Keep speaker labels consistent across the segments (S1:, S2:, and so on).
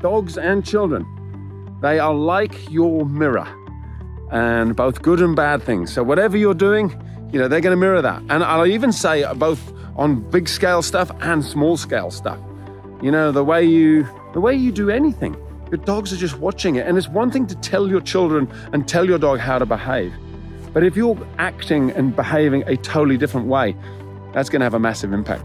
S1: dogs and children, they are like your mirror and both good and bad things. So whatever you're doing, you know, they're going to mirror that. And I'll even say uh, both on big scale stuff and small scale stuff. You know, the way you the way you do anything. Your dogs are just watching it. And it's one thing to tell your children and tell your dog how to behave. But if you're acting and behaving a totally different way, that's going to have a massive impact.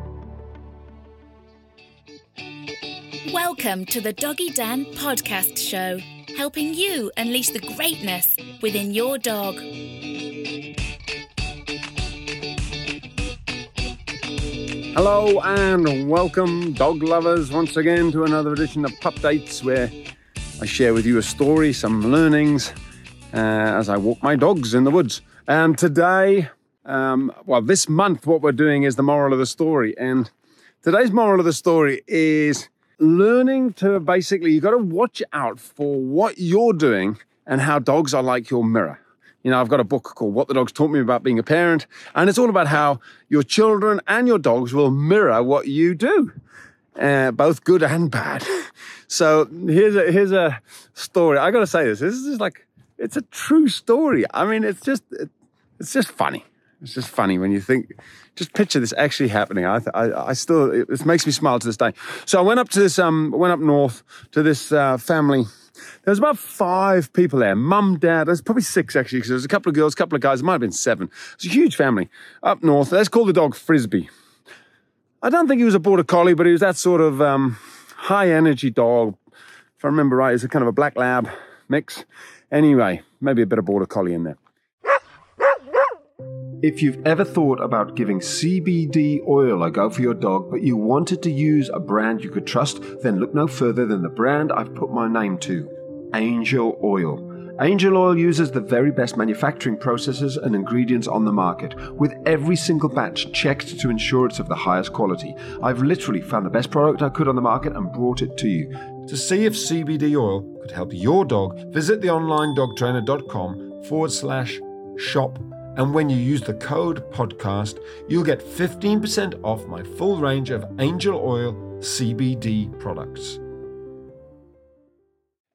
S2: Welcome to the Doggy Dan podcast show, helping you unleash the greatness within your dog.
S1: Hello and welcome, dog lovers, once again to another edition of Pup Dates, where I share with you a story, some learnings uh, as I walk my dogs in the woods. And today, um, well, this month, what we're doing is the moral of the story. And today's moral of the story is learning to basically, you've got to watch out for what you're doing and how dogs are like your mirror. You know, I've got a book called What the Dogs Taught Me About Being a Parent, and it's all about how your children and your dogs will mirror what you do, uh, both good and bad. So here's a here's a story. I got to say this. This is like it's a true story. I mean, it's just it's just funny. It's just funny when you think. Just picture this actually happening. I, I, I still it, it, makes me smile to this day. So I went up to this um went up north to this uh, family there was about five people there mum, dad, there's probably six actually, because there was a couple of girls, a couple of guys, it might have been seven. It's a huge family up north. Let's call the dog Frisbee. I don't think he was a border collie, but he was that sort of um, high energy dog. If I remember right, it's a kind of a black lab mix. Anyway, maybe a bit of border collie in there. If you've ever thought about giving CBD oil a go for your dog, but you wanted to use a brand you could trust, then look no further than the brand I've put my name to Angel Oil. Angel Oil uses the very best manufacturing processes and ingredients on the market, with every single batch checked to ensure it's of the highest quality. I've literally found the best product I could on the market and brought it to you. To see if CBD oil could help your dog, visit theonlinedogtrainer.com forward slash shop. And when you use the code podcast, you'll get 15% off my full range of Angel Oil CBD products.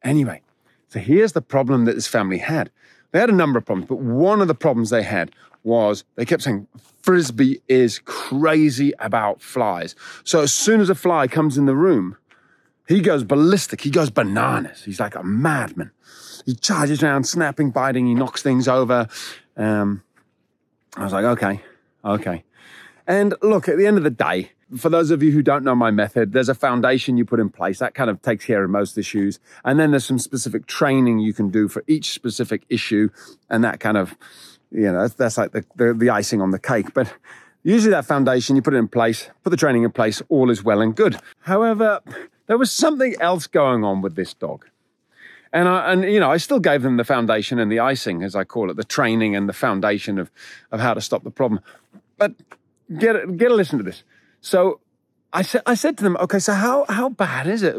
S1: Anyway, so here's the problem that this family had. They had a number of problems, but one of the problems they had was they kept saying, Frisbee is crazy about flies. So as soon as a fly comes in the room, he goes ballistic. He goes bananas. He's like a madman. He charges around, snapping, biting. He knocks things over. Um, I was like, okay, okay. And look, at the end of the day, for those of you who don't know my method, there's a foundation you put in place that kind of takes care of most issues. And then there's some specific training you can do for each specific issue. And that kind of, you know, that's, that's like the, the, the icing on the cake. But usually that foundation, you put it in place, put the training in place, all is well and good. However, there was something else going on with this dog. And I, and you know, I still gave them the foundation and the icing, as I call it, the training and the foundation of, of how to stop the problem. But get get a listen to this. So I said, I said to them, okay, so how, how bad is it?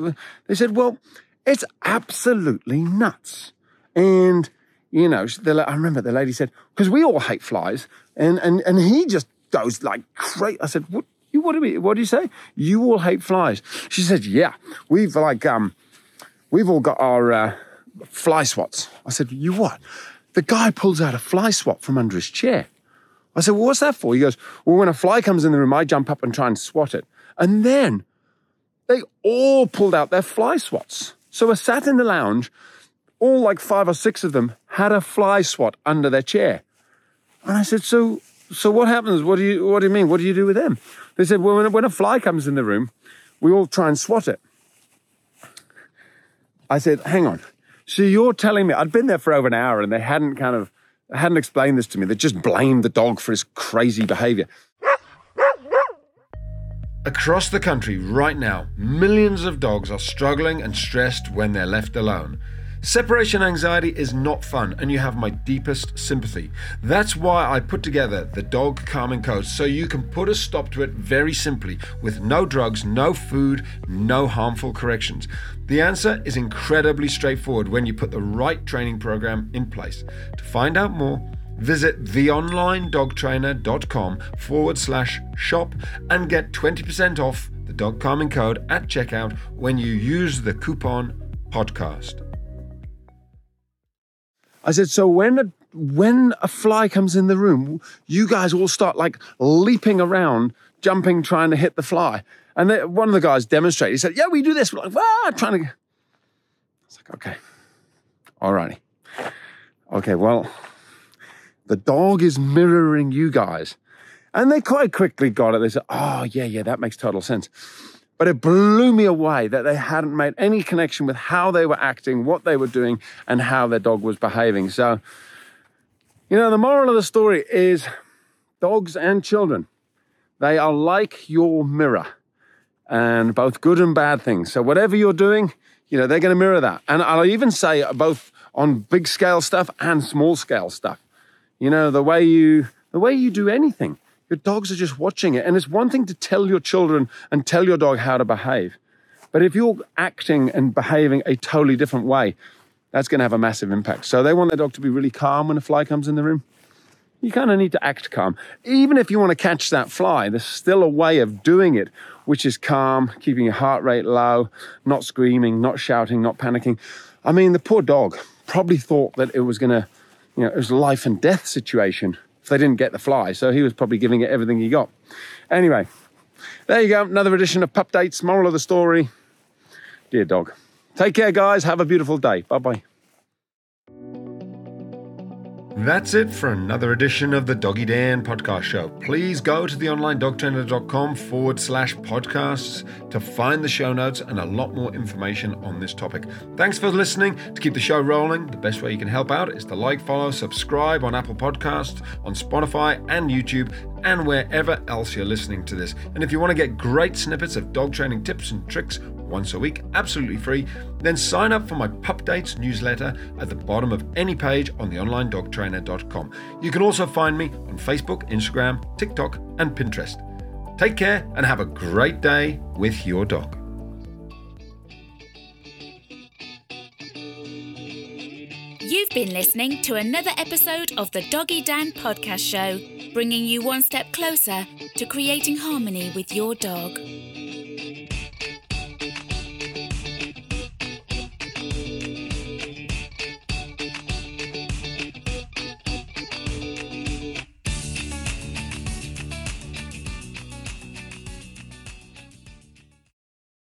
S1: They said, well, it's absolutely nuts. And, you know, the, I remember the lady said, because we all hate flies. And, and, and he just goes like crazy. I said, what, you, what do we, what do you say? You all hate flies. She said, yeah, we've like, um, we've all got our, uh, fly swats. I said, you what? The guy pulls out a fly swat from under his chair. I said, well, what's that for? He goes, well, when a fly comes in the room, I jump up and try and swat it. And then they all pulled out their fly swats. So I sat in the lounge, all like five or six of them had a fly swat under their chair. And I said, so, so what happens? What do you, what do you mean? What do you do with them? They said, well, when, when a fly comes in the room, we all try and swat it. I said, hang on. So you're telling me, I'd been there for over an hour and they hadn't kind of hadn't explained this to me. They just blamed the dog for his crazy behavior. Across the country right now, millions of dogs are struggling and stressed when they're left alone. Separation anxiety is not fun, and you have my deepest sympathy. That's why I put together the Dog Calming Code so you can put a stop to it very simply with no drugs, no food, no harmful corrections. The answer is incredibly straightforward when you put the right training program in place. To find out more, visit theonlinedogtrainer.com forward slash shop and get 20% off the dog calming code at checkout when you use the coupon podcast. I said, so when a, when a fly comes in the room, you guys all start like leaping around, jumping, trying to hit the fly. And they, one of the guys demonstrated. He said, "Yeah, we do this." We're like, "Ah!" Trying to. It's like, okay, all righty, okay. Well, the dog is mirroring you guys, and they quite quickly got it. They said, "Oh, yeah, yeah, that makes total sense." But it blew me away that they hadn't made any connection with how they were acting, what they were doing, and how their dog was behaving. So, you know, the moral of the story is dogs and children, they are like your mirror and both good and bad things. So, whatever you're doing, you know, they're going to mirror that. And I'll even say both on big scale stuff and small scale stuff. You know, the way you, the way you do anything your dogs are just watching it. And it's one thing to tell your children and tell your dog how to behave. But if you're acting and behaving a totally different way, that's going to have a massive impact. So they want their dog to be really calm when a fly comes in the room. You kind of need to act calm. Even if you want to catch that fly, there's still a way of doing it, which is calm, keeping your heart rate low, not screaming, not shouting, not panicking. I mean, the poor dog probably thought that it was going to, you know, it was a life and death situation if they didn't get the fly. So he was probably giving it everything he got. Anyway, there you go. Another edition of Pup Dates. Moral of the story Dear dog. Take care, guys. Have a beautiful day. Bye bye. That's it for another edition of the Doggy Dan podcast show. Please go to theonlinedogtrainer.com forward slash podcasts to find the show notes and a lot more information on this topic. Thanks for listening. To keep the show rolling, the best way you can help out is to like, follow, subscribe on Apple Podcasts, on Spotify and YouTube, and wherever else you're listening to this. And if you want to get great snippets of dog training tips and tricks once a week, absolutely free, then sign up for my Pup Dates newsletter at the bottom of any page on theonlinedogtrainer.com. You can also find me on Facebook, Instagram, TikTok, and Pinterest. Take care and have a great day with your dog.
S2: You've been listening to another episode of the Doggy Dan podcast show, bringing you one step closer to creating harmony with your dog.